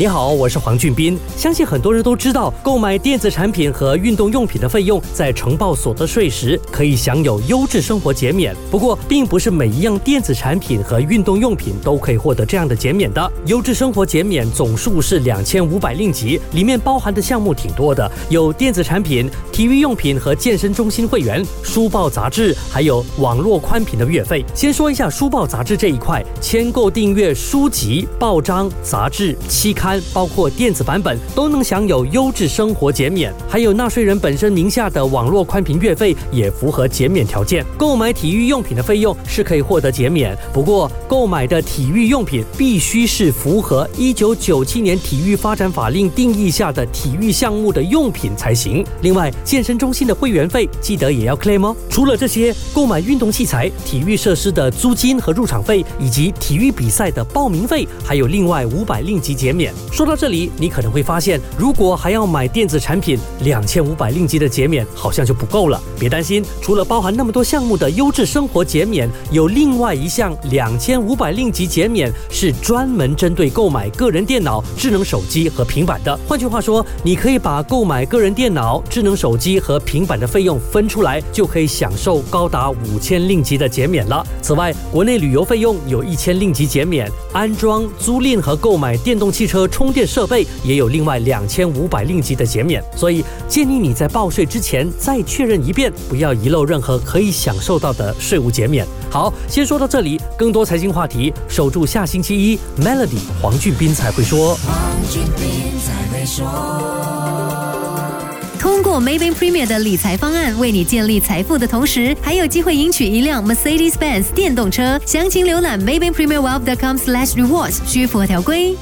你好，我是黄俊斌。相信很多人都知道，购买电子产品和运动用品的费用，在承报所得税时可以享有优质生活减免。不过，并不是每一样电子产品和运动用品都可以获得这样的减免的。优质生活减免总数是两千五百令吉，里面包含的项目挺多的，有电子产品、体育用品和健身中心会员、书报杂志，还有网络宽频的月费。先说一下书报杂志这一块，签购订阅书籍、报章、杂志、期刊。包括电子版本都能享有优质生活减免，还有纳税人本身名下的网络宽频月费也符合减免条件。购买体育用品的费用是可以获得减免，不过购买的体育用品必须是符合一九九七年体育发展法令定义下的体育项目的用品才行。另外，健身中心的会员费记得也要 claim 哦。除了这些，购买运动器材、体育设施的租金和入场费，以及体育比赛的报名费，还有另外五百令吉减免。说到这里，你可能会发现，如果还要买电子产品，两千五百令吉的减免好像就不够了。别担心，除了包含那么多项目的优质生活减免，有另外一项两千五百令吉减免，是专门针对购买个人电脑、智能手机和平板的。换句话说，你可以把购买个人电脑、智能手机和平板的费用分出来，就可以享受高达五千令吉的减免了。此外，国内旅游费用有一千令吉减免，安装、租赁和购买电动汽车充。充电设备也有另外两千五百令吉的减免，所以建议你在报税之前再确认一遍，不要遗漏任何可以享受到的税务减免。好，先说到这里，更多财经话题，守住下星期一，Melody 黄俊斌才会说。通过 Maybank Premier 的理财方案，为你建立财富的同时，还有机会赢取一辆 Mercedes-Benz 电动车。详情浏览 Maybank Premier Wealth.com/rewards，需符合条规。